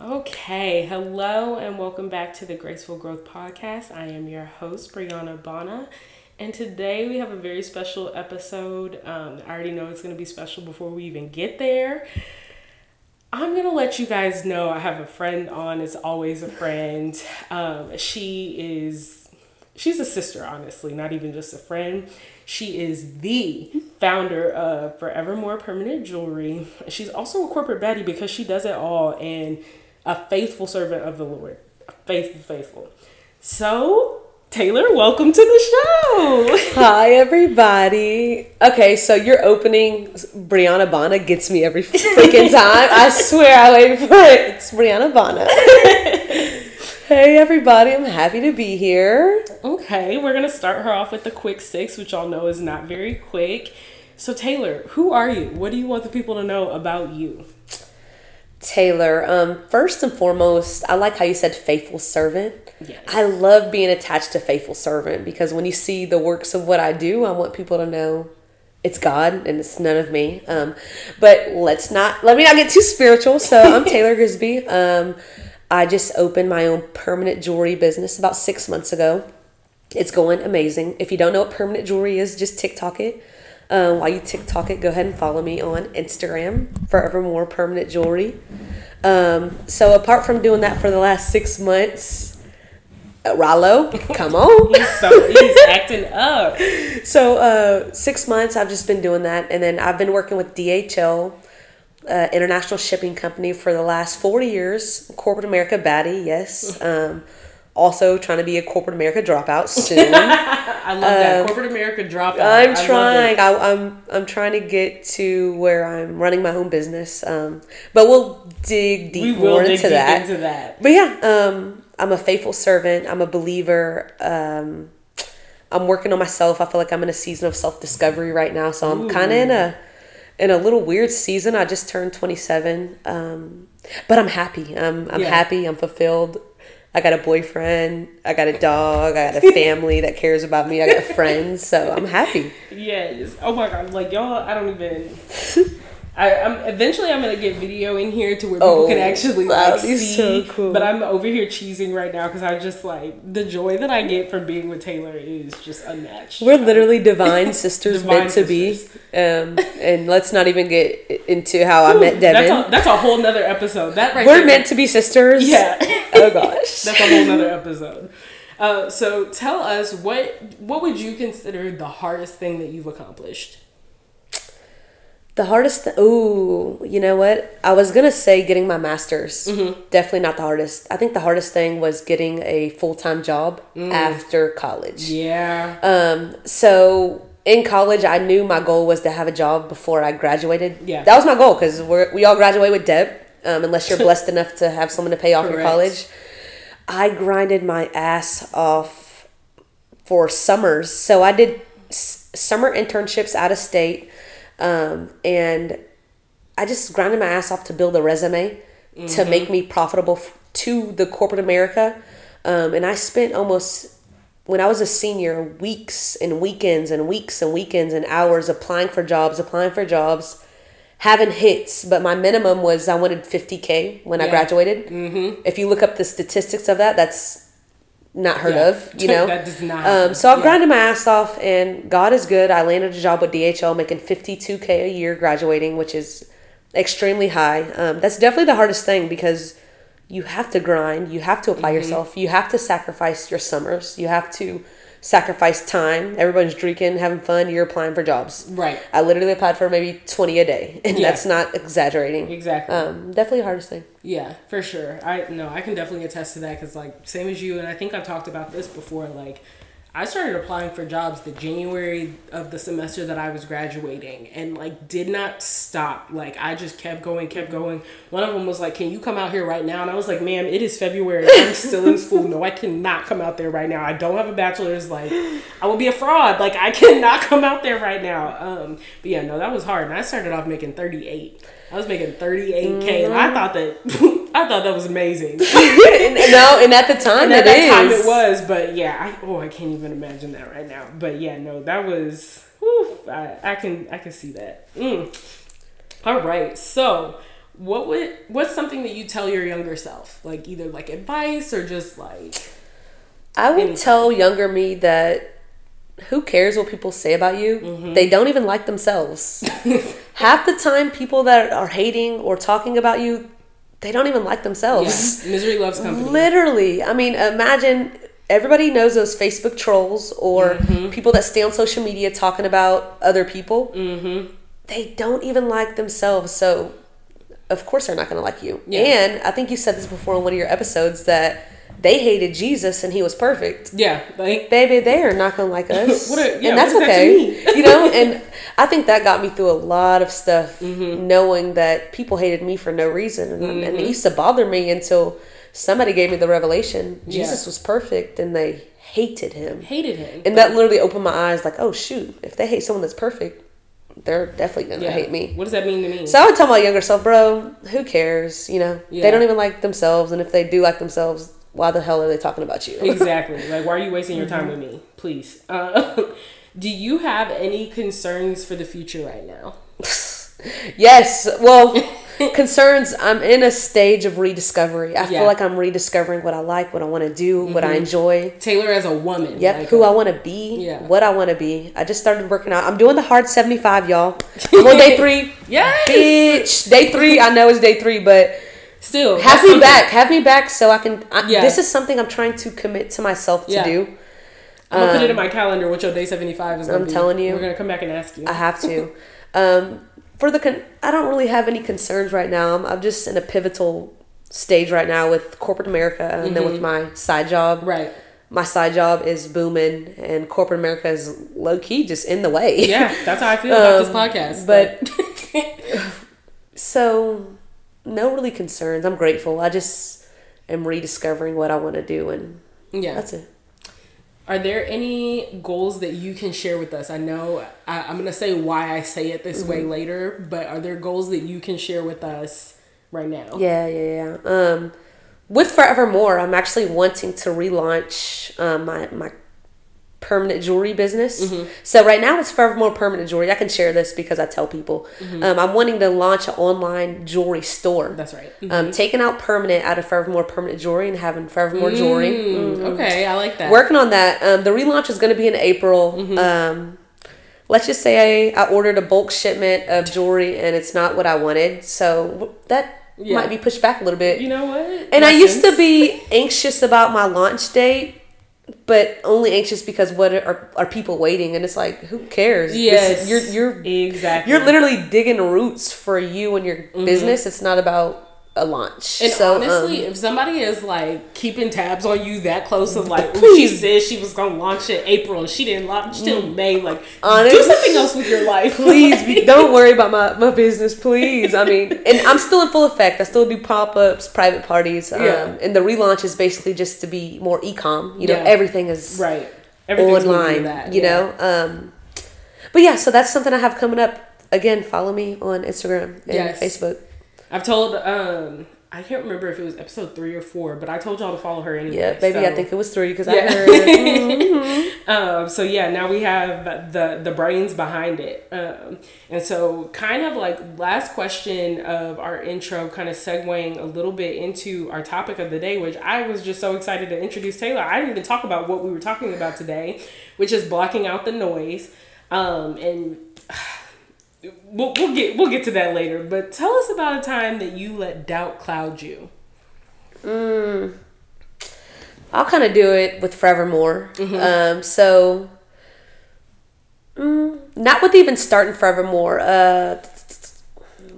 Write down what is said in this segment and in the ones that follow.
Okay, hello and welcome back to the Graceful Growth Podcast. I am your host, Brianna Bonna, and today we have a very special episode. Um, I already know it's going to be special before we even get there. I'm going to let you guys know I have a friend on, it's always a friend. Um, she is, she's a sister, honestly, not even just a friend. She is the founder of Forevermore Permanent Jewelry. She's also a corporate baddie because she does it all and a faithful servant of the Lord. Faithful, faithful. So, Taylor, welcome to the show. Hi, everybody. Okay, so your opening, Brianna Bonna, gets me every freaking time. I swear I wait for it. It's Brianna Bonna. hey, everybody. I'm happy to be here. Okay, we're going to start her off with the quick six, which y'all know is not very quick. So, Taylor, who are you? What do you want the people to know about you? Taylor, um, first and foremost, I like how you said faithful servant. Yes. I love being attached to faithful servant because when you see the works of what I do, I want people to know it's God and it's none of me. Um, but let's not let me not get too spiritual. So I'm Taylor Grisbhy. Um, I just opened my own permanent jewelry business about six months ago. It's going amazing. If you don't know what permanent jewelry is, just TikTok it. Um, while you TikTok it, go ahead and follow me on Instagram, Forevermore Permanent Jewelry. Um, so apart from doing that for the last six months, uh, Rollo, come on. He's, so, he's acting up. So uh, six months, I've just been doing that, and then I've been working with DHL, uh, International Shipping Company, for the last four years. Corporate America baddie, yes. Um, also trying to be a corporate America dropout soon. I love that. Corporate America dropout. I'm trying. I, I'm I'm trying to get to where I'm running my own business. Um, but we'll dig We deep will more dig into deep that. into that. But yeah, um, I'm a faithful servant. I'm a believer. Um, I'm working on myself. I feel like I'm in a season of self discovery right now. So I'm kind of in a in a little weird season. I just turned 27, um, but I'm happy. I'm I'm Yeah. happy. I'm fulfilled. I got a boyfriend. I got a dog. I got a family that cares about me. I got friends. So I'm happy. Yes. Oh my god. Like y'all, I don't even. I, I'm eventually I'm gonna get video in here to where people Oh, can actually like see. so cool. But I'm over here cheesing right now because I just like the joy that I get from being with Taylor is just unmatched. We're literally divine sisters Divine meant to sisters. be. Um, and let's not even get into how I met That's Devin. a, that's a whole nother episode. That right We're there- meant to be sisters. Yeah. Oh gosh. That's a whole nother episode. Uh, so tell us what what would you consider the hardest thing that you've accomplished? The hardest. Th- Ooh, you know what? I was gonna say getting my master's. Mm-hmm. Definitely not the hardest. I think the hardest thing was getting a full time job Mm. after college. Yeah. Um, so in college, I knew my goal was to have a job before I graduated. Yeah. that was my goal because we we all graduate with debt. Um, unless you're blessed enough to have someone to pay off your college. I grinded my ass off for summers. So I did s- summer internships out of state, um, and I just grinded my ass off to build a resume to make me profitable f- to the corporate America. Um, and I spent almost when I was a senior weeks and weekends and weeks and weekends and hours applying for jobs, applying for jobs, having hits. But my minimum was I wanted 50k when I graduated. Mm-hmm. If you look up the statistics of that, that's not heard Yeah. of. You know, That does not Um, so I Yeah. grinded my ass off, and God is good. I landed a job with DHL, making 52k a year graduating, which is extremely high. Um, that's definitely the hardest thing because you have to grind, you have to apply Mm-hmm. yourself, you have to sacrifice your summers, you have to sacrifice time. Everybody's drinking, having fun. You're applying for jobs. Right. I literally applied for maybe 20 a day, and Yeah. that's not exaggerating. Exactly. Um, definitely the hardest thing. Yeah, for sure. I no, I can definitely attest to that because like same as you, and I think I've talked about this before. Like, I started applying for jobs the January of the semester that I was graduating, and like did not stop. Like I just kept going, kept going. One of them was like, "Can you come out here right now?" And I was like, "Ma'am, it is February. I'm still in school. No, I cannot come out there right now. I don't have a bachelor's. Like, I will be a fraud. Like, I cannot come out there right now." Um, but yeah, no, that was hard. And I started off making 38. I was making 38k, and I thought that I thought that was amazing. No, and at the time, And at that is. time it was, but yeah, I oh I can't even imagine that right now. But yeah, no, that was whew, I, I can I can see that. Mm. All right, so what would what's something that you tell your younger self? Like either like advice or just like I would Anything. tell younger me that who cares what people say about you? Mm-hmm. They don't even like themselves. Half the time, people that are hating or talking about you, they don't even like yeah, themselves. misery loves company. Literally. I mean, imagine everybody knows those Facebook trolls or Mm-hmm. people that stay on social media talking about other people. Mm-hmm. They don't even like themselves. So, of course, they're not going to like you. Yeah. And I think you said this before in one of your episodes that they hated Jesus and he was perfect. Yeah, like Baby, they are not going to like us. What a- yeah, and that's what is that okay. you know, and I think that got me through a lot of stuff, Mm-hmm. knowing that people hated me for no reason. And, and it used to bother me until somebody gave me the revelation Yeah. Jesus was perfect and they hated him. hated him. And that literally opened my eyes like, oh, shoot, if they hate someone that's perfect, they're definitely going to yeah. hate me. What does that mean to me? So I would tell my younger self, bro, who cares? You know, Yeah. they don't even like themselves. And if they do like themselves, why the hell are they talking about you? exactly. Like, why are you wasting your time Mm-hmm. with me? Please. Uh, do you have any concerns for the future right now? Yes. Well, concerns. I'm in a stage of rediscovery. I Yeah. feel like I'm rediscovering what I like, what I want to do, what I enjoy. Taylor as a woman. Yep, like, who uh, I want to be, Yeah. what I want to be. I just started working out. I'm doing the hard 75, y'all. I'm on day three. Yes. Bitch. Day three. I know it's day three, but Still. have me something. back. Have me back so I can. I, Yeah. This is something I'm trying to commit to myself to Yeah. do. I'm gonna put it in my calendar what your day 75 is I'm be. telling you. We're gonna come back and ask you. I have to. um, for the con- I don't really have any concerns right now. I'm, I'm just in a pivotal stage right now with corporate America and then with my side job. Mm-hmm. right. My side job is booming and corporate America is low key just in the way. Yeah, that's how I feel about this Um, podcast. but- So no really concerns. I'm grateful. I just am rediscovering what I want to do and yeah. that's it. Are there any goals that you can share with us? I know I, I'm gonna say why I say it this way Mm-hmm. later, but are there goals that you can share with us right now? Yeah, yeah, yeah. Um, with Forevermore, I'm actually wanting to relaunch um, my my permanent jewelry business. Mm-hmm. So right now it's Forevermore Permanent Jewelry. I can share this because I tell people. Mm-hmm. Um, I'm wanting to launch an online jewelry store. That's right. Um, taking out permanent out of Forevermore Permanent Jewelry and having Forevermore Jewelry. Mm, Okay, I like that. Working on that. Um, the relaunch is going to be in April. Mm-hmm. Um, let's just say I, I ordered a bulk shipment of jewelry and it's not what I wanted. So that Yeah. might be pushed back a little bit. You know what? and I used to be anxious about my launch date, but only anxious because what are, are people waiting? And it's like, who cares? Yes, is- you're you're exactly. you're literally digging roots for you and your mm-hmm. business. It's not about a launch. And so honestly, um, if somebody is like keeping tabs on you that close of like, she said she was gonna launch in April and she didn't launch till May, like, honestly, do something else with your life. please be, don't worry about my, my business, please. I mean, and I'm still in full effect. I still do pop ups, private parties, um, Yeah. and the relaunch is basically just to be more ecom. You know, Yeah. everything is right. Everything's online. that, you yeah. know, um, but yeah, so that's something I have coming up. Again, follow me on Instagram and Yes. Facebook. I've told um I can't remember if it was episode three or four, but I told y'all to follow her anyway. Yeah, baby, I think it was three because Yeah. I heard. mm-hmm. Um, so yeah, now we have the the brains behind it, um, and so kind of like last question of our intro, kind of segueing a little bit into our topic of the day, which I was just so excited to introduce Taylor. I didn't even talk about what we were talking about today, which is blocking out the noise, um, and we'll, we'll get we'll get to that later. But tell us about a time that you let doubt cloud you. I'll kind of do it with Forevermore. Um, so, mm, not with even starting Forevermore. Uh,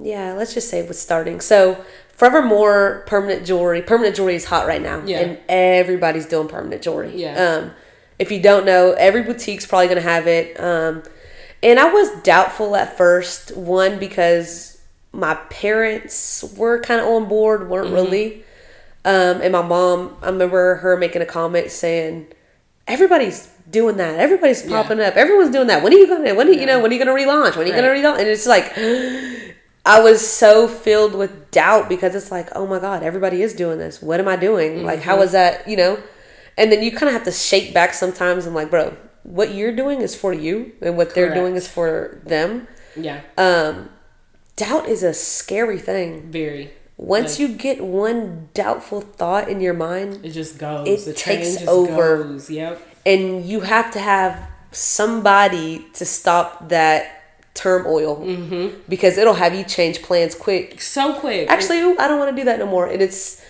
yeah, let's just say with starting. So, Forevermore permanent jewelry. Permanent jewelry is hot right now, Yeah. and everybody's doing permanent jewelry. Yeah. Um, if you don't know, every boutique's probably gonna have it. Um, and I was doubtful at first. One because my parents were kind of on board, weren't really. Um, and my mom, I remember her making a comment saying, "Everybody's doing that. Everybody's Yeah. popping up. Everyone's doing that. When are you gonna? When are you, you know? When are you gonna relaunch? When are you gonna Right. relaunch?" And it's like, I was so filled with doubt because it's like, oh my god, everybody is doing this. What am I doing? Like, how is that? You know? And then you kind of have to shake back sometimes. I'm like, bro, what you're doing is for you, and what they're doing is for them. Yeah. Um, doubt is a scary thing. Very. Once you get one doubtful thought in your mind, It just goes. It the takes over. Goes. Yep. and you have to have somebody to stop that turmoil Mm-hmm. because it'll have you change plans quick. So quick. Actually, I don't want to do that no more. And it's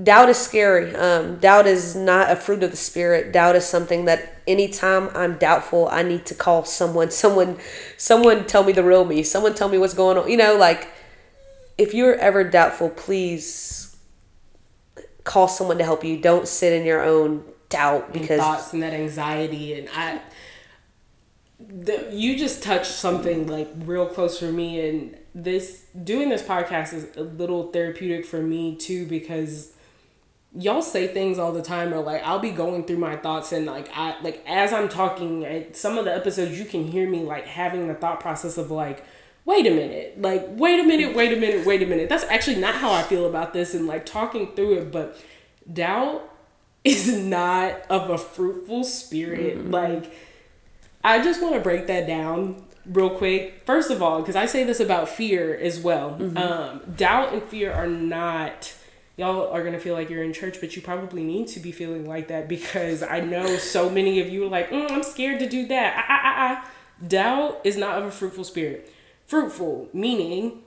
doubt is scary. Um, doubt is not a fruit of the spirit. Doubt is something that anytime I'm doubtful, I need to call someone. Someone, someone tell me the real me. Someone tell me what's going on. You know, like if you're ever doubtful, please call someone to help you. Don't sit in your own doubt and because thoughts and that anxiety and I the, you just touched something like real close for me and this doing this podcast is a little therapeutic for me too because y'all say things all the time or like I'll be going through my thoughts and like I like as I'm talking at some of the episodes you can hear me like having the thought process of like wait a minute like wait a minute wait a minute wait a minute that's actually not how I feel about this and like talking through it but doubt is not of a fruitful spirit like I just want to break that down real quick. First of all, because I say this about fear as well. Um, doubt and fear are not. Y'all are gonna feel like you're in church, but you probably need to be feeling like that because I know so many of you are like, mm, I'm scared to do that. Ah, ah, ah, ah. Doubt is not of a fruitful spirit. Fruitful meaning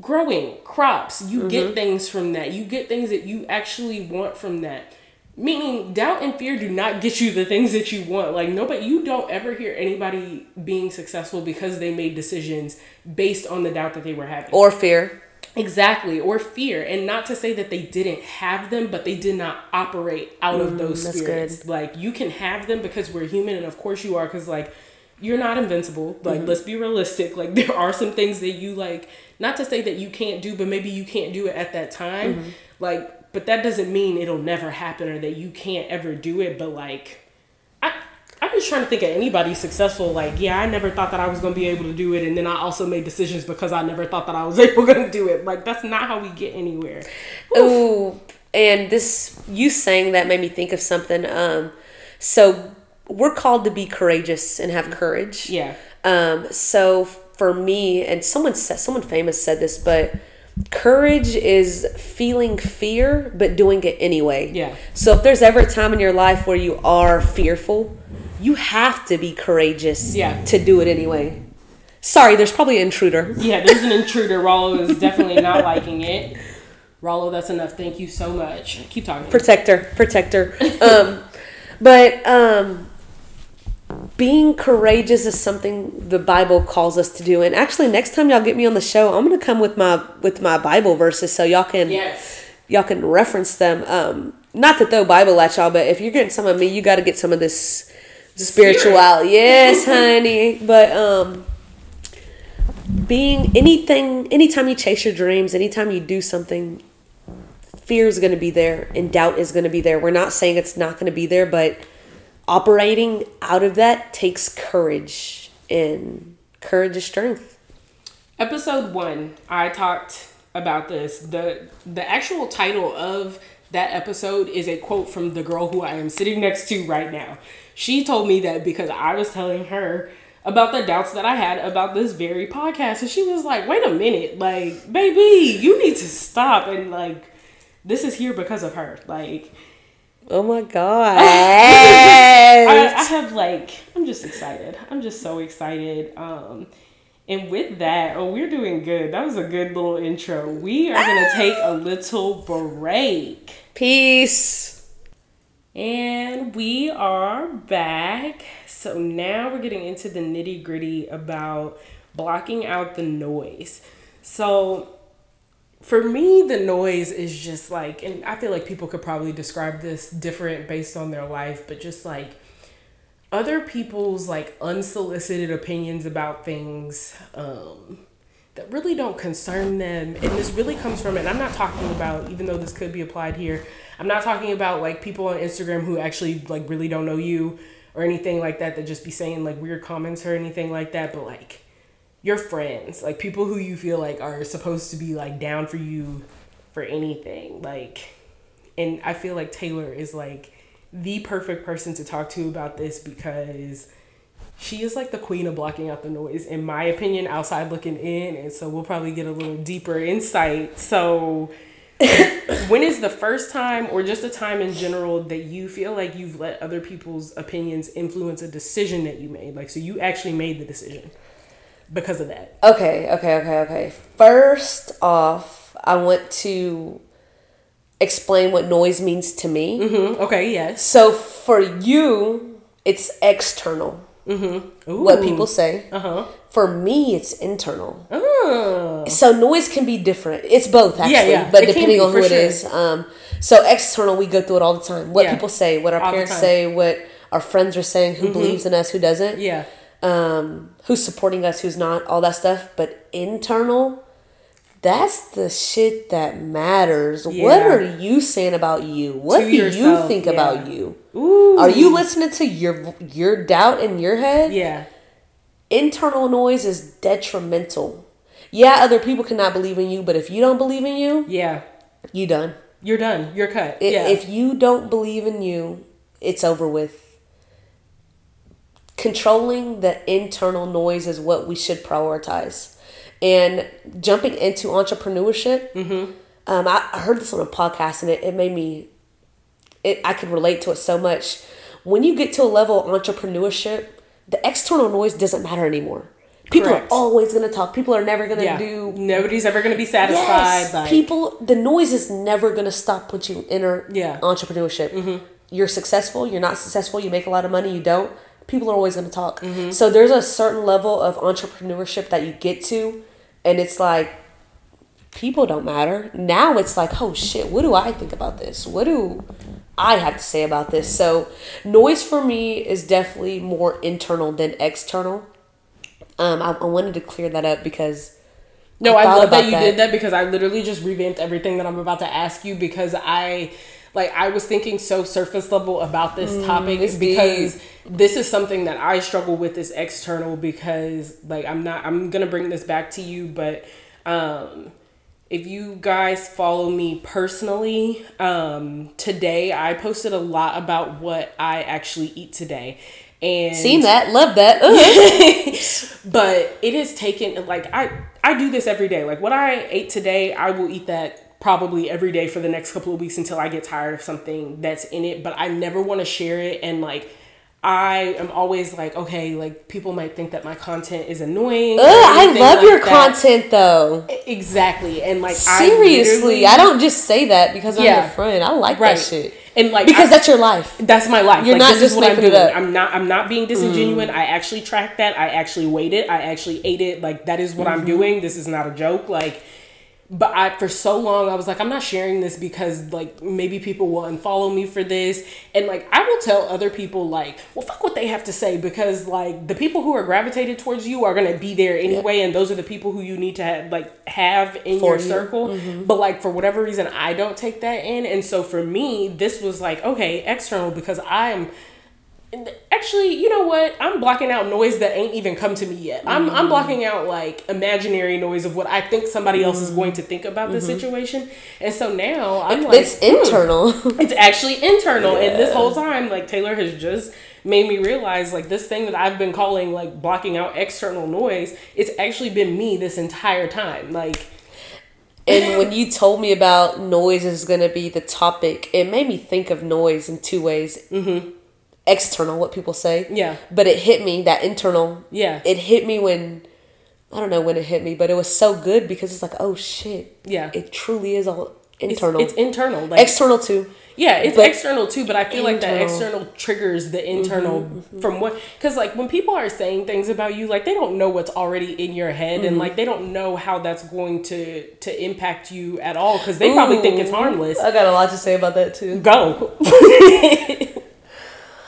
growing crops. You get things from that. You get things that you actually want from that. Meaning, doubt and fear do not get you the things that you want. Like nobody, you don't ever hear anybody being successful because they made decisions based on the doubt that they were having. or fear. Exactly, or fear, and not to say that they didn't have them, but they did not operate out of mm, those spirits. Like you can have them because we're human, and of course you are, because like you're not invincible. Like mm-hmm. let's be realistic. Like there are some things that you like, not to say that you can't do, but maybe you can't do it at that time. Mm-hmm. Like, but that doesn't mean it'll never happen or that you can't ever do it. But like. I'm just trying to think of anybody successful. Like, yeah, I never thought that I was gonna be able to do it, and then I also made decisions because I never thought that I was able to do it. Like, that's not how we get anywhere. Ooh, and this you saying that made me think of something. Um, so we're called to be courageous and have courage. Yeah, Um, so for me, and someone said someone famous said this, but courage is feeling fear but doing it anyway. Yeah. So if there's ever a time in your life where you are fearful, you have to be courageous. Yeah. To do it anyway. Sorry, there's probably an intruder. yeah. There's an intruder. Rollo is definitely not liking it. Rollo, that's enough. Thank you so much. Keep talking. protector protector um but um being courageous is something the bible calls us to do and actually next time y'all get me on the show i'm gonna come with my with my bible verses so y'all can yes. y'all can reference them um not to throw bible at y'all but if you're getting some of me you got to get some of this spirituality. Yes honey. But um being anything anytime you chase your dreams anytime you do something fear is going to be there and doubt is going to be there. We're not saying it's not going to be there but operating out of that takes courage and courage is strength. Episode one i talked about this. The the actual title of that episode is a quote from the girl who i am sitting next to right now she told me that because i was telling her about the doubts that i had about this very podcast and she was like wait a minute like baby you need to stop and like this is here because of her like oh my god I, I have like I'm just excited. I'm just so excited. Um and with that, oh we're doing good. That was a good little intro. We are gonna take a little break. peace And we are back. So now we're getting into the nitty gritty about blocking out the noise. So for me, the noise is just like, and I feel like people could probably describe this different based on their life, but just like other people's like unsolicited opinions about things um, that really don't concern them. And this really comes from, and I'm not talking about, even though this could be applied here, I'm not talking about like people on Instagram who actually like really don't know you or anything like that that just be saying like weird comments or anything like that, but like your friends, like people who you feel like are supposed to be like down for you for anything. Like, and I feel like Taylor is like the perfect person to talk to about this because she is like the queen of blocking out the noise, in my opinion, outside looking in. And so we'll probably get a little deeper insight. So, when is the first time, or just a time in general, that you feel like you've let other people's opinions influence a decision that you made? Like, so you actually made the decision because of that. Okay, okay, okay, okay. First off, I want to explain what noise means to me. Mm-hmm. Okay, yes. So for you, it's external. Mm-hmm. What people say. Uh huh. For me, it's internal. Oh. So noise can be different. It's both actually, Yeah, yeah. but It depending on who for it sure. is. Um, so external, we go through it all the time. What Yeah. people say, what our All parents say, what our friends are saying, Mm-hmm. who believes in us, who doesn't. Yeah. um, who's supporting us, who's not, all that stuff. But internal, that's the shit that matters. What are you saying about you? What To do you think yeah. about you? Ooh. Are you listening to your your doubt in your head? Yeah. Internal noise is detrimental. Yeah, other people cannot believe in you, but if you don't believe in you, Yeah. you done. You're done. You're cut. I- yeah. If you don't believe in you, it's over with. Controlling the internal noise is what we should prioritize. And jumping into entrepreneurship, Mm-hmm. um, I, I heard this on a podcast and it, it made me, it, I could relate to it so much. When you get to a level of entrepreneurship, the external noise doesn't matter anymore. People Correct. are always going to talk. People are never going to yeah. do Nobody's ever gonna be satisfied. Yes, Like, people. The noise is never gonna stop once you enter Yeah. entrepreneurship. You're successful. You're not successful. You make a lot of money. You don't. People are always gonna talk. So there's a certain level of entrepreneurship that you get to, and it's like people don't matter. Now it's like, oh shit, what do I think about this? What do I have to say about this? So noise for me is definitely more internal than external. Um, I, I wanted to clear that up because. No, I, thought love that you did that because I literally just revamped everything that I'm about to ask you because I like I was thinking so surface level about this topic Mm, it's because this is something that I struggle with is external because like I'm not I'm gonna bring this back to you, but um if you guys follow me personally, um, today I posted a lot about what I actually eat today. And Seen that, love that. But it has taken like I I do this every day. Like what I ate today, I will eat that probably every day for the next couple of weeks until I get tired of something that's in it. But I never want to share it and like I am always like, okay, like people might think that my content is annoying. Ugh, I love like your that. content though. Exactly. And like Seriously, I, I, don't just say that because I'm Yeah. your friend. I like right. that shit And like because I- that's your life. That's my life. You're like, not this just is what I'm making it doing. up. Mm. I'm not. I'm not being disingenuous. I actually tracked that. I actually weighed it. I actually ate it. Like that is what Mm-hmm. I'm doing. This is not a joke. Like, but I for so long I was like, I'm not sharing this because like maybe people will unfollow me for this, and like I will tell other people like, well, fuck what they have to say because like the people who are gravitated towards you are gonna be there anyway, and those are the people who you need to have, like have in For your you. circle. Mm-hmm. But like for whatever reason, I don't take that in, and so for me, this was like okay, external because I'm actually, you know what? I'm blocking out noise that ain't even come to me yet. I'm Mm-hmm. I'm blocking out like imaginary noise of what I think somebody else is Mm-hmm. going to think about this situation. And so now I'm like, It's internal. it's actually internal. And this whole time, like Taylor has just made me realize like this thing that I've been calling like blocking out external noise, it's actually been me this entire time. Like and when you told me about noise is going to be the topic, it made me think of noise in two ways. Mm-hmm. External, what people say. Yeah. But it hit me, that internal. Yeah. It hit me when, I don't know when it hit me, but it was so good because it's like, oh shit. Yeah. It truly is all internal. it's internal. Like External too. Yeah, it's external too, but I feel like that external triggers the mm-hmm, internal mm-hmm. from what because like when people are saying things about you, like they don't know what's already in your head, and mm-hmm. like they don't know how that's going to to impact you at all because they probably think it's harmless. I got a lot to say about that too. Go.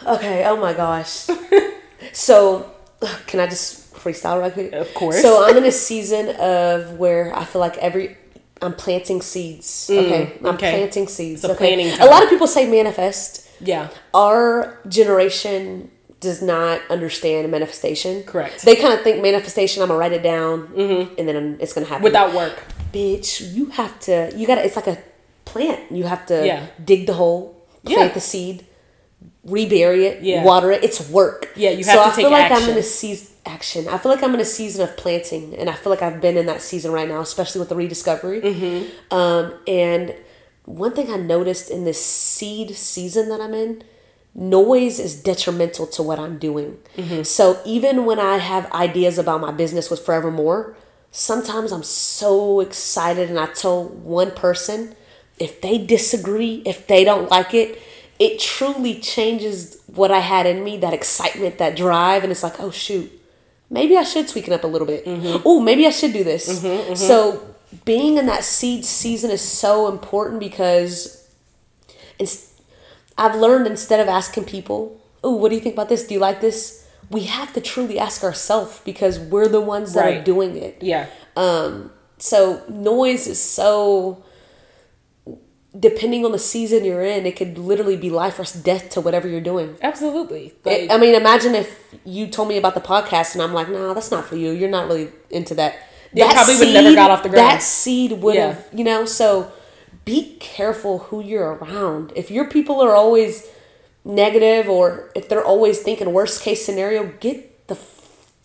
Okay, oh my gosh. so, can I just freestyle right quick? Of course. So, I'm in a season of where I feel like every I'm planting seeds. Okay, I'm Mm, okay. planting seeds. It's a okay, planting a lot of people say manifest. yeah. Our generation does not understand manifestation. Correct. They kind of think manifestation. I'm gonna write it down, and then it's gonna happen Without work. bitch, you have to. You gotta. It's like a plant. You have to Yeah. dig the hole, plant Yeah. the seed, rebury it, Yeah. water it. It's work. Yeah, you so have to I feel take like I'm action. in a season action. I feel like I'm in a season of planting, and I feel like I've been in that season right now, especially with the rediscovery. Mm-hmm. Um, and one thing I noticed in this seed season that I'm in, noise is detrimental to what I'm doing. Mm-hmm. So even when I have ideas about my business with Forevermore, sometimes I'm so excited and I tell one person, if they disagree, if they don't like it, it truly changes what I had in me, that excitement, that drive, and it's like, oh shoot, maybe I should tweak it up a little bit. Oh, maybe I should do this. Mm-hmm, mm-hmm. So being in that seed season is so important because it's, I've learned instead of asking people, oh, what do you think about this? Do you like this? We have to truly ask ourselves because we're the ones that are doing it. Yeah. Um, so noise is so depending on the season you're in, it could literally be life or death to whatever you're doing. Absolutely. I- Like, I mean, imagine if you told me about the podcast and I'm like, no, that's not for you. You're not really into that. Yeah, that probably would never got off the ground. That seed would Yeah. have, you know. So be careful who you're around. If your people are always negative or if they're always thinking worst case scenario, get the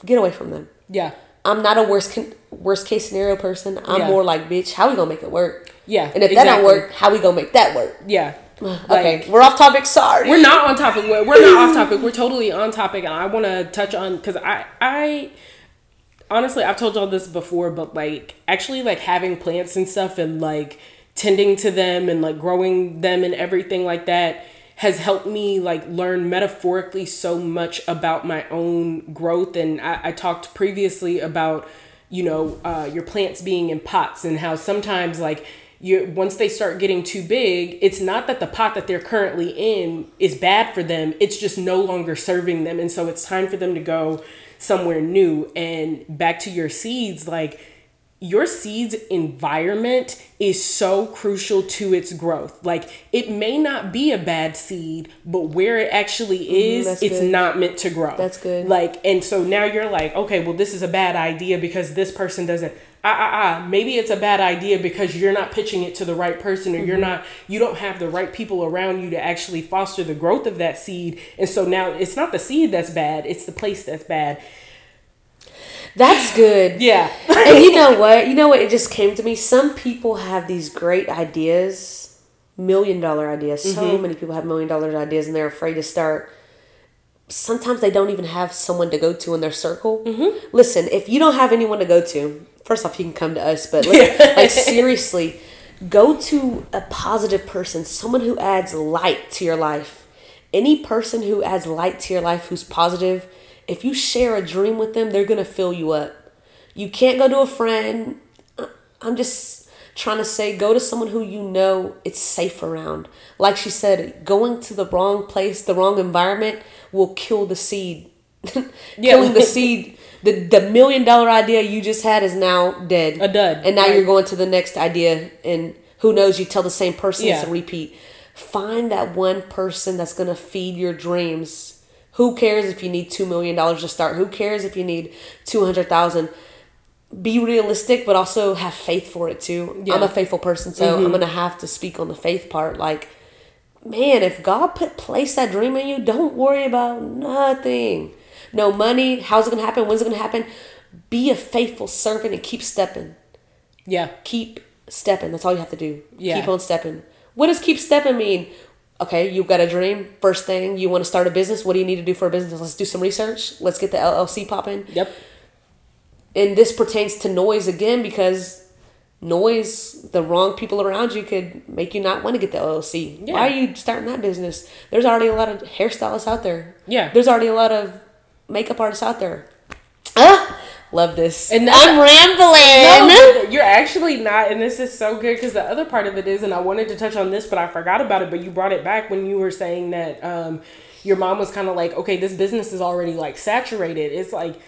get away from them. yeah. I'm not a worst worst case scenario person. I'm Yeah. more like, bitch, how we gonna make it work? Yeah, And if that don't work, how we gonna make that work? Yeah. Okay, Like, we're off topic. Sorry. we're not on topic. We're, we're not off topic. We're totally on topic, and I want to touch on because I I honestly I've told y'all this before, but like actually like having plants and stuff and like tending to them and like growing them and everything like that has helped me like learn metaphorically so much about my own growth and I, I talked previously about you know uh, your plants being in pots and how sometimes like you once they start getting too big it's not that the pot that they're currently in is bad for them it's just no longer serving them and so it's time for them to go somewhere new and back to your seeds like your seed's environment is so crucial to its growth. Like it may not be a bad seed, but where it actually mm-hmm, is, that's it's good. not meant to grow. That's good. Like and so now you're like, okay, well this is a bad idea because this person doesn't ah ah ah maybe it's a bad idea because you're not pitching it to the right person or you're Mm-hmm. not you don't have the right people around you to actually foster the growth of that seed. And so now it's not the seed that's bad, it's the place that's bad. That's good. Yeah. and you know what? You know what? It just came to me. Some people have these great ideas, million dollar ideas. So Mm-hmm. many people have million dollar ideas and they're afraid to start. Sometimes they don't even have someone to go to in their circle. Mm-hmm. Listen, if you don't have anyone to go to, first off, you can come to us. But listen, like seriously, go to a positive person, someone who adds light to your life. Any person who adds light to your life, who's positive, if you share a dream with them, they're gonna fill you up. You can't go to a friend. I'm just trying to say go to someone who you know it's safe around. Like she said, going to the wrong place, the wrong environment will kill the seed. Killing the seed. The, the million dollar idea you just had is now dead. A dud, And now right. you're going to the next idea and who knows you tell the same person yeah. it's a repeat. Find that one person that's gonna feed your dreams. Who cares if you need two million dollars to start? Who cares if you need two hundred thousand? Be realistic, but also have faith for it too. I'm Mm-hmm. a faithful person, so I'm gonna have to speak on the faith part. Like, man, if God put place that dream in you, don't worry about nothing. No money. How's it gonna happen? When's it gonna happen? Be a faithful servant and keep stepping Yeah. keep stepping. That's all you have to do. Yeah. Keep on stepping. What does keep stepping mean? Okay, you've got a dream. First thing, you want to start a business. What do you need to do for a business? Let's do some research. Let's get the LLC popping. Yep. And this pertains to noise again because noise, the wrong people around you could make you not want to get the LLC. Yeah. Why are you starting that business? There's already a lot of hairstylists out there. Yeah. There's already a lot of makeup artists out there. Ah, love this. And I'm rambling. No, you're actually not, and this is so good because the other part of it is, and I wanted to touch on this, but I forgot about it. But you brought it back when you were saying that um, your mom was kind of like, okay, this business is already like saturated. It's like,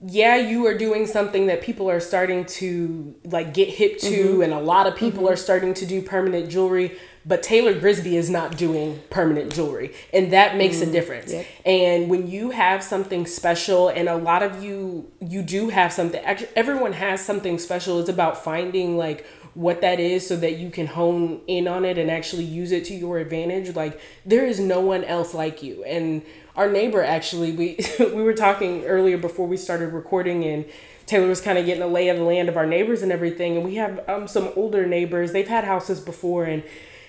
yeah, you are doing something that people are starting to like get hip to, and a lot of people are starting to do permanent jewelry. But Taylor Grisbhy is not doing permanent jewelry, and that makes a difference. Yep. And when you have something special, and a lot of you, you do have something. Actually, everyone has something special. It's about finding like what that is so that you can hone in on it and actually use it to your advantage. Like there is no one else like you. And our neighbor actually we we were talking earlier before we started recording and Taylor was kind of getting a lay of the land of our neighbors and everything. And we have um, some older neighbors. They've had houses before and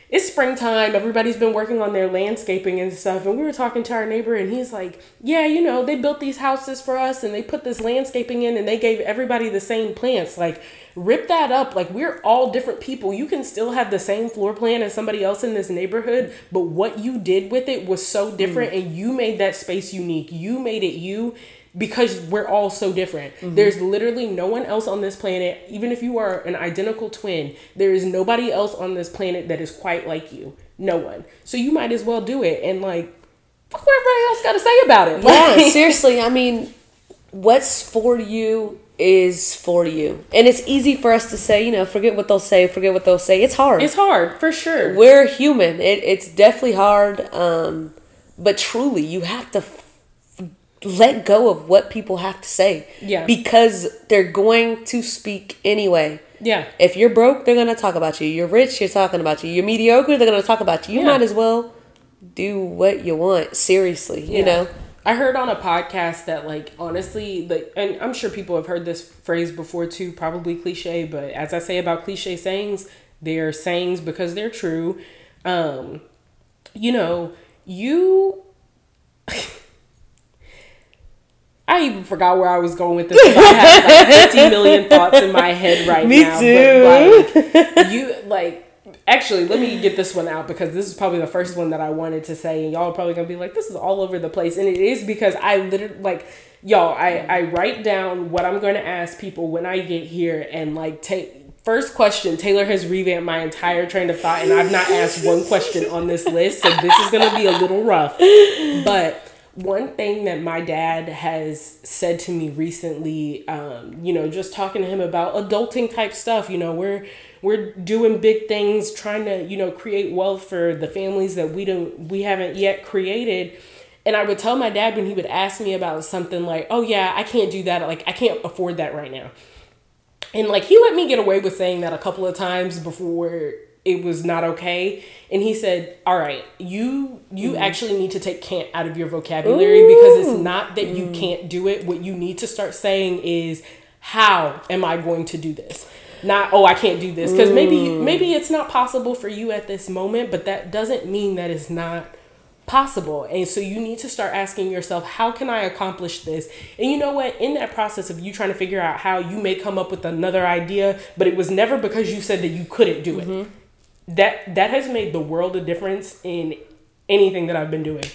it's springtime. Everybody's been working on their landscaping and stuff. And we were talking to our neighbor, and he's like, Yeah, you know, they built these houses for us and they put this landscaping in and they gave everybody the same plants. Like, rip that up. Like, we're all different people. You can still have the same floor plan as somebody else in this neighborhood, but what you did with it was so different, mm. and you made that space unique. You made it you because we're all so different. Mm-hmm. There's literally no one else on this planet, even if you are an identical twin, there is nobody else on this planet that is quite like you. No one. So you might as well do it and like fuck what everybody else got to say about it. Yeah, seriously. I mean, what's for you is for you. And it's easy for us to say, you know, forget what they'll say, forget what they'll say. It's hard. It's hard, for sure. We're human. It, it's definitely hard. Um, but truly, you have to let go of what people have to say. Yeah. Because they're going to speak anyway. Yeah. If you're broke, they're going to talk about you. You're rich, you're talking about you. You're mediocre, they're going to talk about you. You yeah. might as well do what you want. Seriously, yeah. you know? I heard on a podcast that, like, honestly, like, and I'm sure people have heard this phrase before too, probably cliche, but as I say about cliche sayings, they're sayings because they're true. Um, you know, you I even forgot where I was going with this. I have like 50 million thoughts in my head right Me now. Me too. But like, you like actually let me get this one out because this is probably the first one that I wanted to say and y'all are probably gonna be like, this is all over the place. And it is because I literally like y'all, I, I write down what I'm gonna ask people when I get here and like take First question Taylor has revamped my entire train of thought, and I've not asked one question on this list, so this is going to be a little rough. But one thing that my dad has said to me recently, um, you know, just talking to him about adulting type stuff, you know, we're we're doing big things, trying to, you know, create wealth for the families that we don't we haven't yet created. And I would tell my dad when he would ask me about something like, "Oh yeah, I can't do that. Like I can't afford that right now." And like he let me get away with saying that a couple of times before it was not okay and he said all right you you mm. actually need to take can't out of your vocabulary Ooh. because it's not that mm. you can't do it what you need to start saying is how am i going to do this not oh i can't do this because maybe mm. maybe it's not possible for you at this moment but that doesn't mean that it's not possible. And so you need to start asking yourself, how can I accomplish this? And you know what? In that process of you trying to figure out how you may come up with another idea, but it was never because you said that you couldn't do it. Mm-hmm that that has made the world a difference in anything that I've been doing.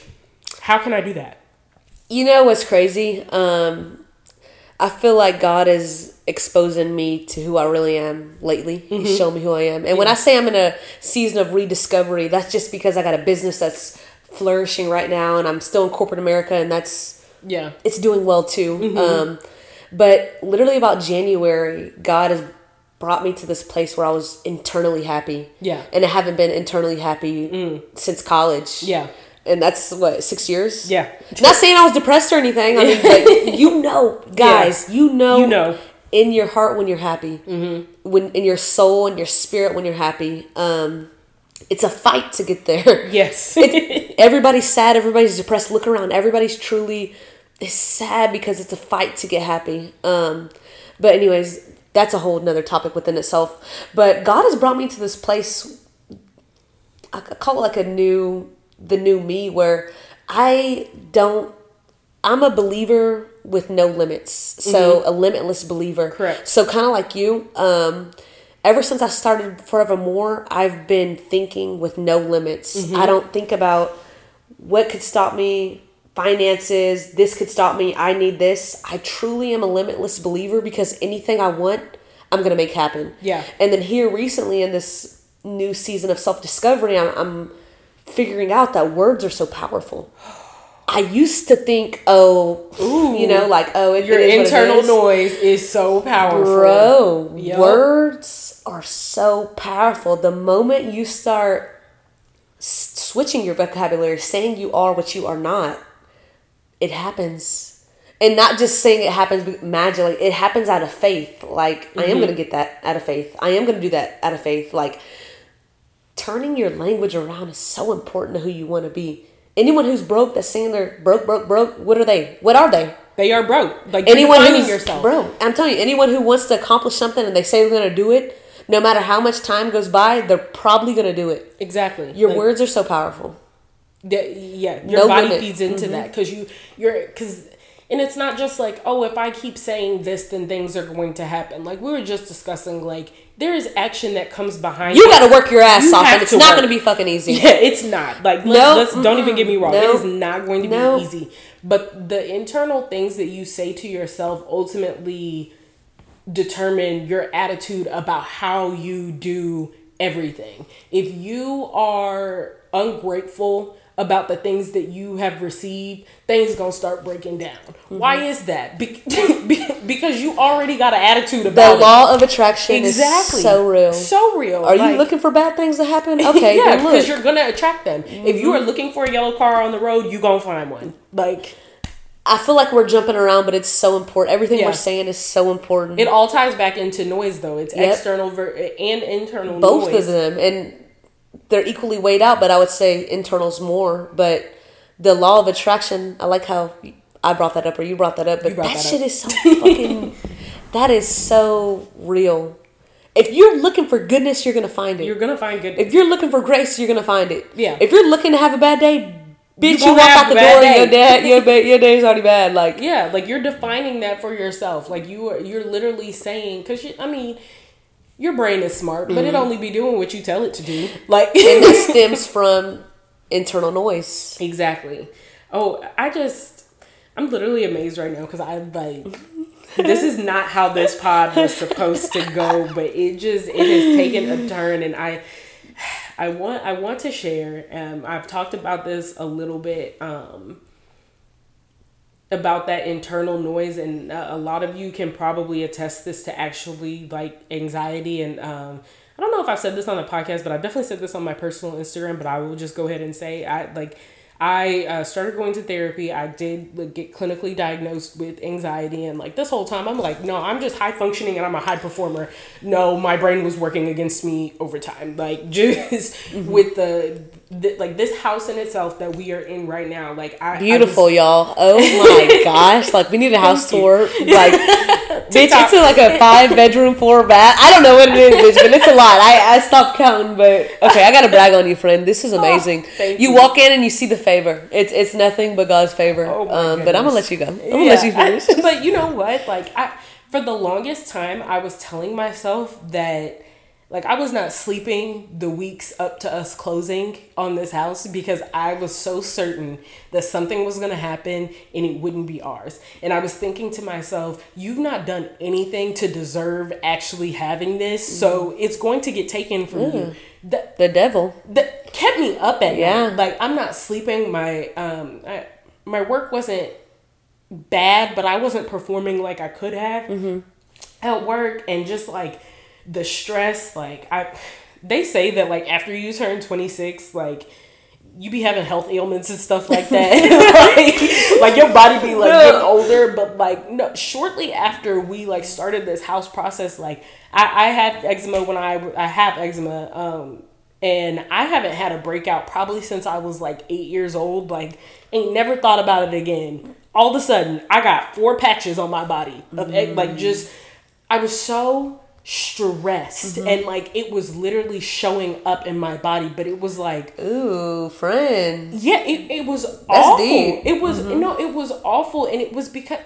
How can I do that? You know what's crazy? Um, I feel like God is exposing me to who I really am lately. Mm-hmm. He's showing me who I am. And yeah. when I say I'm in a season of rediscovery, that's just because I got a business that's flourishing right now and I'm still in corporate America and that's yeah. It's doing well too. Mm-hmm. Um, but literally about January, God has brought me to this place where I was internally happy. Yeah. And I haven't been internally happy mm. since college. Yeah. And that's what six years. Yeah. Not saying I was depressed or anything. I mean, but you know, guys, yeah. you know, you know, in your heart when you're happy, mm-hmm. when in your soul and your spirit when you're happy. Um, it's a fight to get there. Yes. it, everybody's sad. Everybody's depressed. Look around. Everybody's truly is sad because it's a fight to get happy. Um, but anyways, that's a whole nother topic within itself. But God has brought me to this place. I call it like a new, the new me, where I don't. I'm a believer with no limits, so mm-hmm. a limitless believer. Correct. So kind of like you. Um, ever since I started Forevermore, I've been thinking with no limits. Mm-hmm. I don't think about what could stop me finances, this could stop me, I need this. I truly am a limitless believer because anything I want, I'm going to make happen. Yeah. And then here recently in this new season of self discovery, I'm, I'm figuring out that words are so powerful. I used to think, oh, Ooh, you know, like, oh, it, your it internal noise is so powerful. Bro, yep. words are so powerful. The moment you start switching your vocabulary, saying you are what you are not, it happens. and not just saying it happens magically. It happens out of faith. Like I Mm-hmm. am going to get that out of faith. I am going to do that out of faith. Like turning your language around is so important to who you want to be. Anyone who's broke, that's saying they're broke, broke, broke. What are they? What are they? They are broke. Like anyone you're who's yourself. bro i'm telling you anyone who wants to accomplish something and they say they're going to do it no matter how much time goes by they're probably going to do it Exactly. your Like, words are so powerful yeah, your No body limit. feeds into mm-hmm. that because you you're because. And it's not just like, oh, if I keep saying this, then things are going to happen. Like we were just discussing, like there is action that comes behind. you got to work your ass You off and it's not going to be fucking easy Yeah, it's not. Like, let, No, let's don't even get me wrong. no. It is not going to be easy. But the internal things that you say to yourself ultimately determine your attitude about how you do everything. If you are ungrateful about the things that you have received, things gonna start breaking down. Why Mm-hmm. is that? Be- be- because you already got an attitude the about it. law of attraction Exactly. is so real So real. are you looking for bad things to happen okay yeah, because Mm-hmm. you're gonna attract them. If you are looking for a yellow car on the road, you gonna find one. Like i feel like we're jumping around but it's so important everything Yeah. we're saying is so important it all ties back into noise, though. It's Yep. external ver- and internal both noise. of them and they're equally weighed out but i would say internals more but the law of attraction i like how i brought that up or you brought that up but that that shit up. is so fucking that is so real if you're looking for goodness you're gonna find it You're gonna find good. if you're looking for grace you're gonna find it Yeah. if you're looking to have a bad day bitch you, gonna walk out the door day. your dad your, ba- your day's already bad like yeah, like you're defining that for yourself. Like you are, you're literally saying, because I mean, your brain is smart, but it only be doing what you tell it to do. Like Mm-hmm. and that stems from internal noise Exactly. Oh, I just I'm literally amazed right now because I like this is not how this pod was supposed to go, but it just it has taken a turn and I I want I want to share um I've talked about this a little bit um about that internal noise and uh, a lot of you can probably attest this to actually like anxiety and um I don't know if I've said this on the podcast, but I've definitely said this on my personal Instagram. But I will just go ahead and say I like I uh, started going to therapy. I did like, get clinically diagnosed with anxiety, and like this whole time, I'm like, no, I'm just high functioning and I'm a high performer. No, my brain was working against me over time. Like just with the, the like this house in itself that we are in right now. Like I I Beautiful, y'all. Oh my gosh. Like, we need a house tour. Like, bitch, it's a, like a five bedroom, four bath. I don't know what it is, bitch, but it's a lot. I, I stopped counting, but okay, I gotta brag on you, friend. This is amazing. Oh, you, you. walk in and you see the favor. It's it's nothing but God's favor. Oh um, but I'm gonna let you go. I'm gonna let you finish. But you know what? Like I for the longest time I was telling myself that like I was not sleeping the weeks up to us closing on this house because I was so certain that something was going to happen and it wouldn't be ours. And I was thinking to myself, you've not done anything to deserve actually having this, so it's going to get taken from you. That the devil. that kept me up at Yeah. night. Like I'm not sleeping. My um, I, my work wasn't bad, but I wasn't performing like I could have Mm-hmm. at work, and just like the stress. Like I, they say that like after you turn 26, like you be having health ailments and stuff like that. like, like your body be like getting older, but like no. Shortly after we like started this house process, like I, I had eczema when I I have eczema. Um, and I haven't had a breakout probably since I was like eight years old. Like, ain't never thought about it again. All of a sudden, I got four patches on my body of egg, like just. I was so stressed, mm-hmm. and like it was literally showing up in my body, but it was like Ooh, friend. yeah, it, it was awful. deep. It was no, mm-hmm. it was awful, and it was because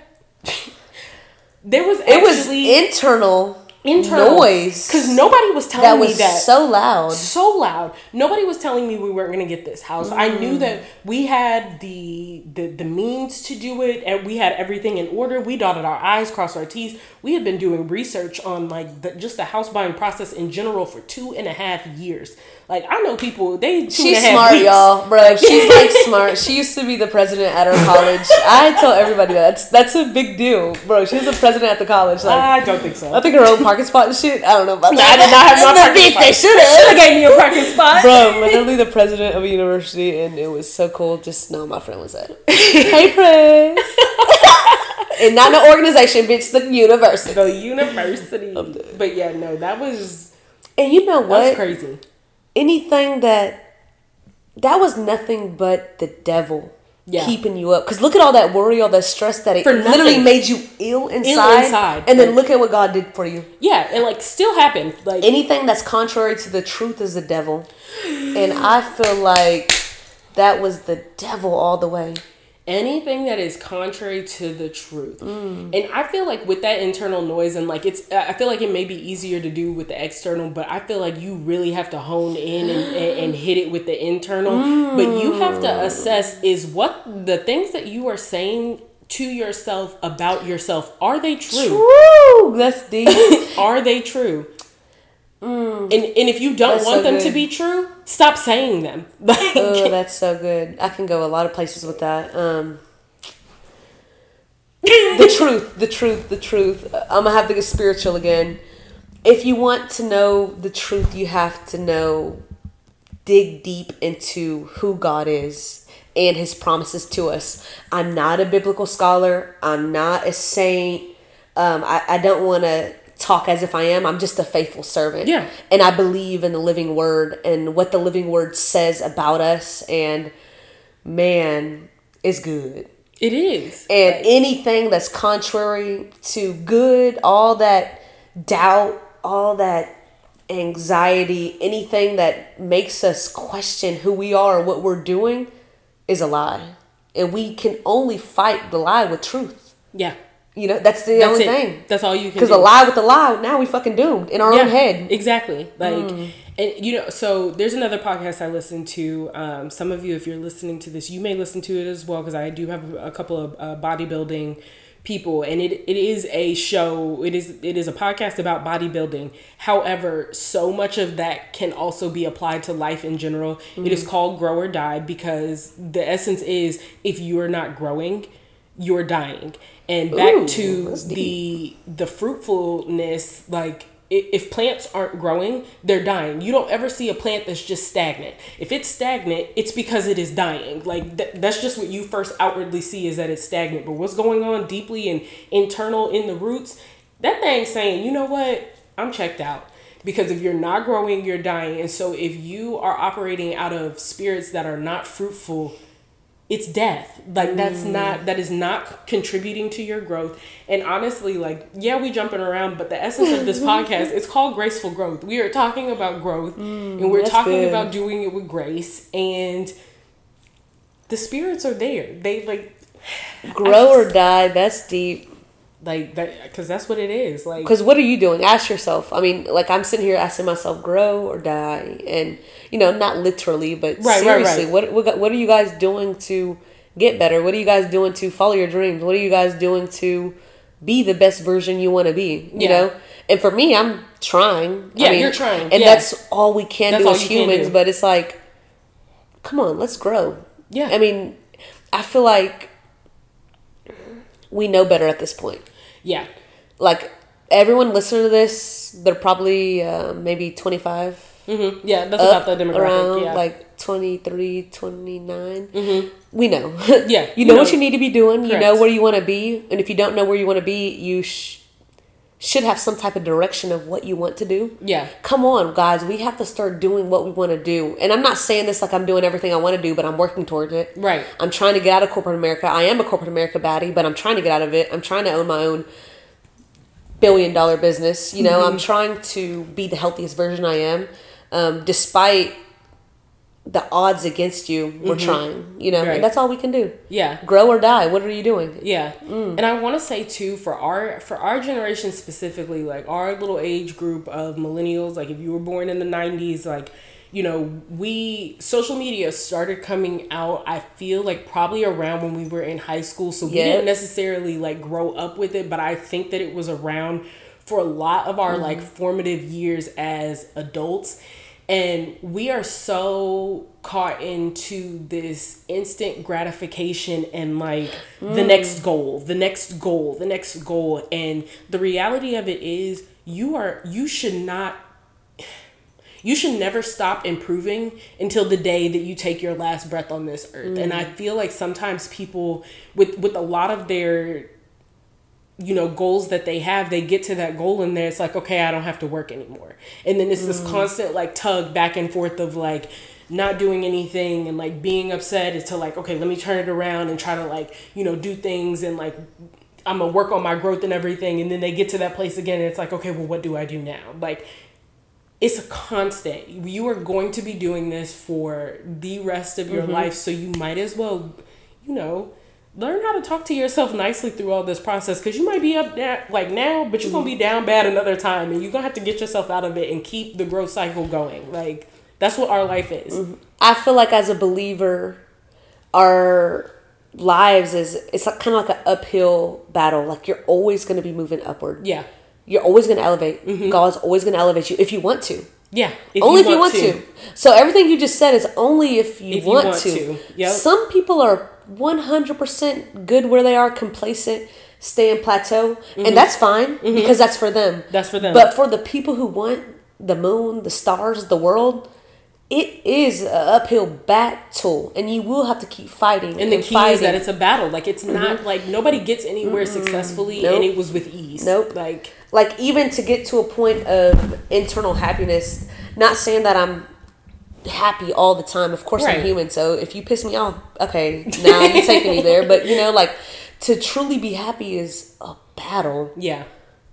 there was It was internal, internal noise because nobody was telling that me was that so loud. so loud. Nobody was telling me we weren't going to get this house. I Mm. knew that we had the, the the means to do it, and we had everything in order. We dotted our i's, crossed our t's. We had been doing research on like the, just the house buying process in general for two and a half years. Like I know people they two and She's a half smart, weeks. y'all, bro. She's like smart. She used to be the president at her college. I tell everybody that. that's that's a big deal, bro. She was the president at the college. Like, I don't think so. I think her own parking spot and shit. I don't know about that. I did not have my The parking spot. They should Should have gave me a parking spot. Bro, literally the president of a university, and it was so cool. Just know my friend was at. hey, Prince. and not an organization, bitch. The university. The university. But yeah, no, that was And you know that was what? crazy. Anything that that was nothing but the devil. Yeah. Keeping you up, because look at all that worry, all that stress that it For literally made you ill inside. Ill inside, and then like- look at what God did for you. Yeah, and like still happened. Like anything that's contrary to the truth is the devil. And I feel like that was the devil all the way. Anything that is contrary to the truth. Mm. And I feel like with that internal noise and like it's I feel like it may be easier to do with the external, but I feel like you really have to hone in and, and, and hit it with the internal. But you have to assess is what the things that you are saying to yourself about yourself are they true? Woo! That's deep. Are they true? And and if you don't Mm. That's want so them to be true, stop saying them. Like oh, that's so good. I can go a lot of places with that. Um, the truth, the truth, the truth. I'm gonna have to get spiritual again. If you want to know the truth, you have to know, dig deep into who God is and His promises to us. I'm not a biblical scholar. I'm not a saint. Um, I, I don't want to talk as if I am. I'm just a faithful servant. Yeah. And I believe in the living word and what the living word says about us. And man, it's good. it is. And anything that's contrary to good, all that doubt, all that anxiety, anything that makes us question who we are and what we're doing is a lie. And we can only fight the lie with truth. Yeah. You know, that's the That's only it. thing. That's all you can Because do. the lie with the lie, now we fucking doomed in our own head. Exactly. Like, Mm. and you know, so there's another podcast I listen to. Um, some of you, if you're listening to this, you may listen to it as well because I do have a couple of uh, bodybuilding people, and it it is a show. It is it is a podcast about bodybuilding. However, so much of that can also be applied to life in general. It is called Grow or Die because the essence is if you are not growing, you're dying. And back Ooh, to the the fruitfulness like if plants aren't growing they're dying. You don't ever see a plant that's just stagnant. If it's stagnant it's because it is dying. Like th- that's just what you first outwardly see is that it's stagnant. But what's going on deeply and internal in the roots that thing's saying you know what? I'm checked out. Because if you're not growing you're dying. And so if you are operating out of spirits that are not fruitful it's death. Like that's mm. not that is not contributing to your growth. And honestly like yeah we jumping around but the essence of this podcast it's called graceful growth. We are talking about growth mm, and we're talking good. about doing it with grace and the spirits are there. They like Grow or die, that's deep. Like that because that's what it is like Because what are you doing? Ask yourself. I mean, like I'm sitting here asking myself, grow or die, and you know, not literally, but Right, right, seriously, right. what what what are you guys doing to get better? What are you guys doing to follow your dreams? What are you guys doing to be the best version you want to be? You Yeah. know. And for me, I'm trying. Yeah, I mean, you're trying. and Yeah. that's all we can That's do as humans. do. But it's like, come on, let's grow. Yeah. I mean, I feel like we know better at this point yeah like everyone listening to this, they're probably uh, maybe 25 hmm yeah that's about the demographic around yeah like 23, 29. We know. Yeah, you you know know. what you need to be doing. You know where you want to be. And if you don't know where you want to be, you sh- should have some type of direction of what you want to do. yeah Come on, guys. We have to start doing what we want to do. And I'm not saying this like I'm doing everything I want to do, but I'm working towards it. Right. I'm trying to get out of corporate America. I am a corporate America baddie, but I'm trying to get out of it. I'm trying to own my own billion dollar business. You know, Mm-hmm. I'm trying to be the healthiest version I am. Um, despite the odds against you, we're trying. You know, Mm-hmm. Right. and that's all we can do. yeah Grow or die. What are you doing? Yeah, and I want to say too for our for our generation specifically, like our little age group of millennials, like if you were born in the '90s, like you know, we social media started coming out. I feel like probably around when we were in high school, so we didn't necessarily like grow up with it, but I think that it was around for a lot of our like formative years as adults. And we are so caught into this instant gratification and like the next goal, the next goal, the next goal. And the reality of it is, you are you should not you should never stop improving until the day that you take your last breath on this earth. Mm. And I feel like sometimes people with with a lot of their you know goals that they have they get to that goal and there it's like okay i don't have to work anymore. And then it's mm. this constant like tug back and forth of like not doing anything and like being upset is to like okay let me turn it around and try to like you know do things and like i'm gonna work on my growth and everything. And then they get to that place again and it's like okay well what do i do now? Like it's a constant. You are going to be doing this for the rest of your mm-hmm. life. So you might as well you know learn how to talk to yourself nicely through all this process because you might be up there like now but you're gonna be down bad another time and you're gonna have to get yourself out of it and keep the growth cycle going like that's what our life is mm-hmm. i feel like as a believer our lives is it's like, kind of like an uphill battle like you're always going to be moving upward yeah you're always going to elevate mm-hmm. god's always going to elevate you if you want to yeah. If only you if you want to. to. So everything you just said is only if you, if want, you want, to. to. Yep. Some people are 100% good where they are, complacent, stay in plateau, mm-hmm. and that's fine mm-hmm. because that's for them. That's for them. But for the people who want the moon, the stars, the world, it is an uphill battle, and you will have to keep fighting. And the key fighting. is that it's a battle. Like it's not mm-hmm. like nobody gets anywhere mm-hmm. successfully, nope. and it was with ease. Nope. Like like even to get to a point of internal happiness. Not saying that I'm happy all the time. Of course, right. I'm human. So if you piss me off, okay, now you're taking me there. But you know, like to truly be happy is a battle. Yeah.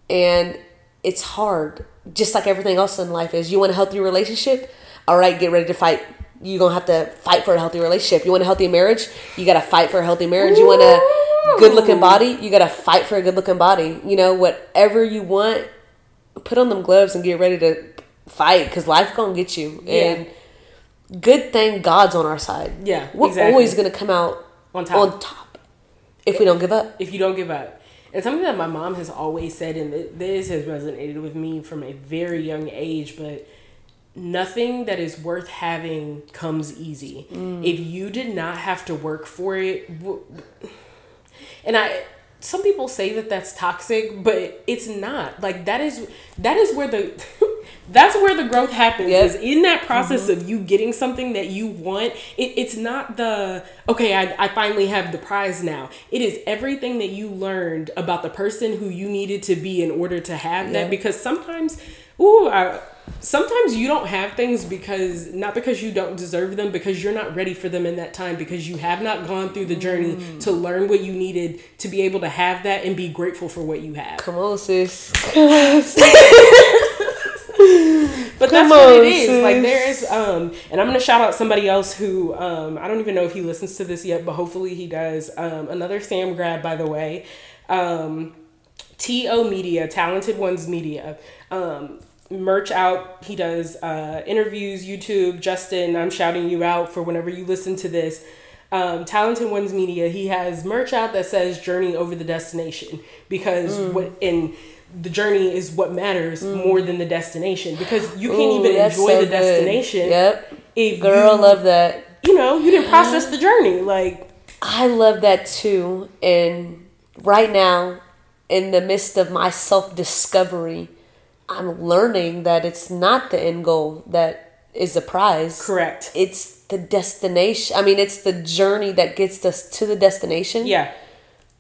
And it's hard, just like everything else in life is. You want a healthy relationship? All right, get ready to fight. You're gonna have to fight for a healthy relationship. You want a healthy marriage? You gotta fight for a healthy marriage. You want a good looking body? You gotta fight for a good looking body. You know, whatever you want, put on them gloves and get ready to fight because life gonna get you. Yeah. And good thing God's on our side. Yeah, we're exactly. always gonna come out on top. On top, if, if we don't give up. If you don't give up, and something that my mom has always said, and this has resonated with me from a very young age, but nothing that is worth having comes easy. Mm. If you did not have to work for it, and I some people say that that's toxic, but it's not. Like that is that is where the that's where the growth happens yep. is in that process mm-hmm. of you getting something that you want it, it's not the okay I, I finally have the prize now it is everything that you learned about the person who you needed to be in order to have yep. that because sometimes ooh I, sometimes you don't have things because not because you don't deserve them because you're not ready for them in that time because you have not gone through the journey mm. to learn what you needed to be able to have that and be grateful for what you have come on sis come on sis but Come that's on, what it is. Sis. Like there is, um, and I'm gonna shout out somebody else who um, I don't even know if he listens to this yet, but hopefully he does. Um, another Sam grad, by the way. Um, To Media, Talented Ones Media. Um, merch out. He does uh, interviews, YouTube. Justin, I'm shouting you out for whenever you listen to this. Um, Talented Ones Media. He has merch out that says "Journey over the Destination" because mm. what in the journey is what matters mm. more than the destination because you can't Ooh, even enjoy so the destination. Good. Yep. If Girl, you, love that. You know, you didn't process the journey. Like I love that too. And right now, in the midst of my self discovery, I'm learning that it's not the end goal that is the prize. Correct. It's the destination. I mean, it's the journey that gets us to the destination. Yeah.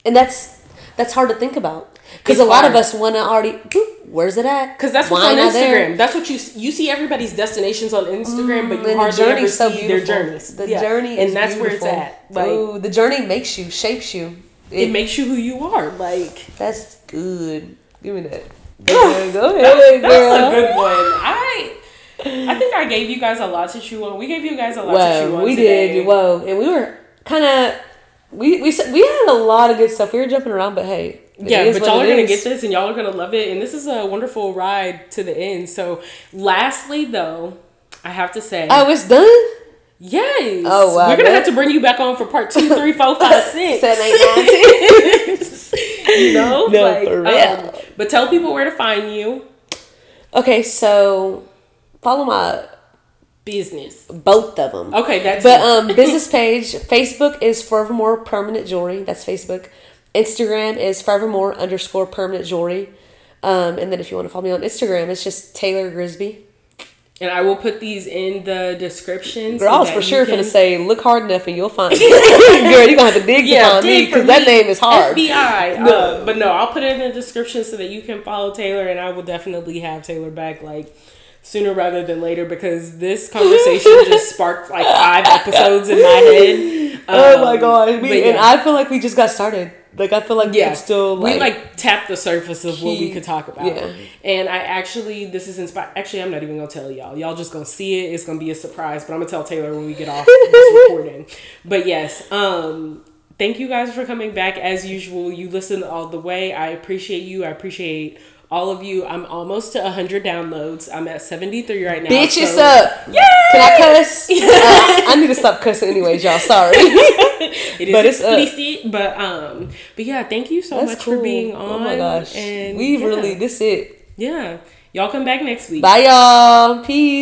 And that's that's hard to think about. Because a lot of us want to already. Where's it at? Because that's what's Why on Instagram. There? That's what you you see everybody's destinations on Instagram, mm, but you hardly ever so see beautiful. their journeys. The yeah. journey, and that's beautiful. where it's at. Like, Ooh, the journey makes you, shapes you. It, it, makes you who you are. Like that's good. Give me that. Go ahead, go ahead, that's, that's a good one. I. I think I gave you guys a lot to chew on. We gave you guys a lot Whoa, to chew on. We today. did. Whoa, and we were kind of we we we had a lot of good stuff. We were jumping around, but hey, yeah, but y'all are gonna get this and y'all are gonna love it, and this is a wonderful ride to the end. So, lastly, though, I have to say, oh, it's done. Yes. Oh wow. We're gonna have to bring you back on for part two, three, four, five, six, seven, eight, nine, ten. you know, no, like, for real. Um, but tell people where to find you. Okay, so follow my business. Both of them. Okay, that's but um business page. Facebook is Forevermore Permanent Jewelry. That's Facebook. Instagram is forevermore underscore permanent jewelry. Um, and then if you want to follow me on Instagram, it's just Taylor Grisbhy. And I will put these in the description. Girl, I was for sure gonna say, look hard enough and you'll find me. Girl, you're gonna have to dig yeah, to find me because that name is hard. FBI. No. Uh, but no, I'll put it in the description so that you can follow Taylor and I will definitely have Taylor back like sooner rather than later because this conversation just sparked like five episodes in my head. Um, oh my um, god. We, yeah. And I feel like we just got started. Like I feel like yeah, it's still like, we like tapped the surface of what we could talk about. Yeah. And I actually this is inspired. Actually, I'm not even gonna tell y'all. Y'all just gonna see it. It's gonna be a surprise. But I'm gonna tell Taylor when we get off this recording. But yes, um, thank you guys for coming back as usual. You listen all the way. I appreciate you. I appreciate all of you. I'm almost to 100 downloads. I'm at 73 right now. Bitch, so. it's up. Yay! Can I cuss? uh, I need to stop cussing anyways, y'all. Sorry. it is but it's explicit, but um, but yeah, thank you so That's much cool. for being on. Oh my gosh, and we yeah. really this it. Yeah, y'all come back next week. Bye, y'all. Peace.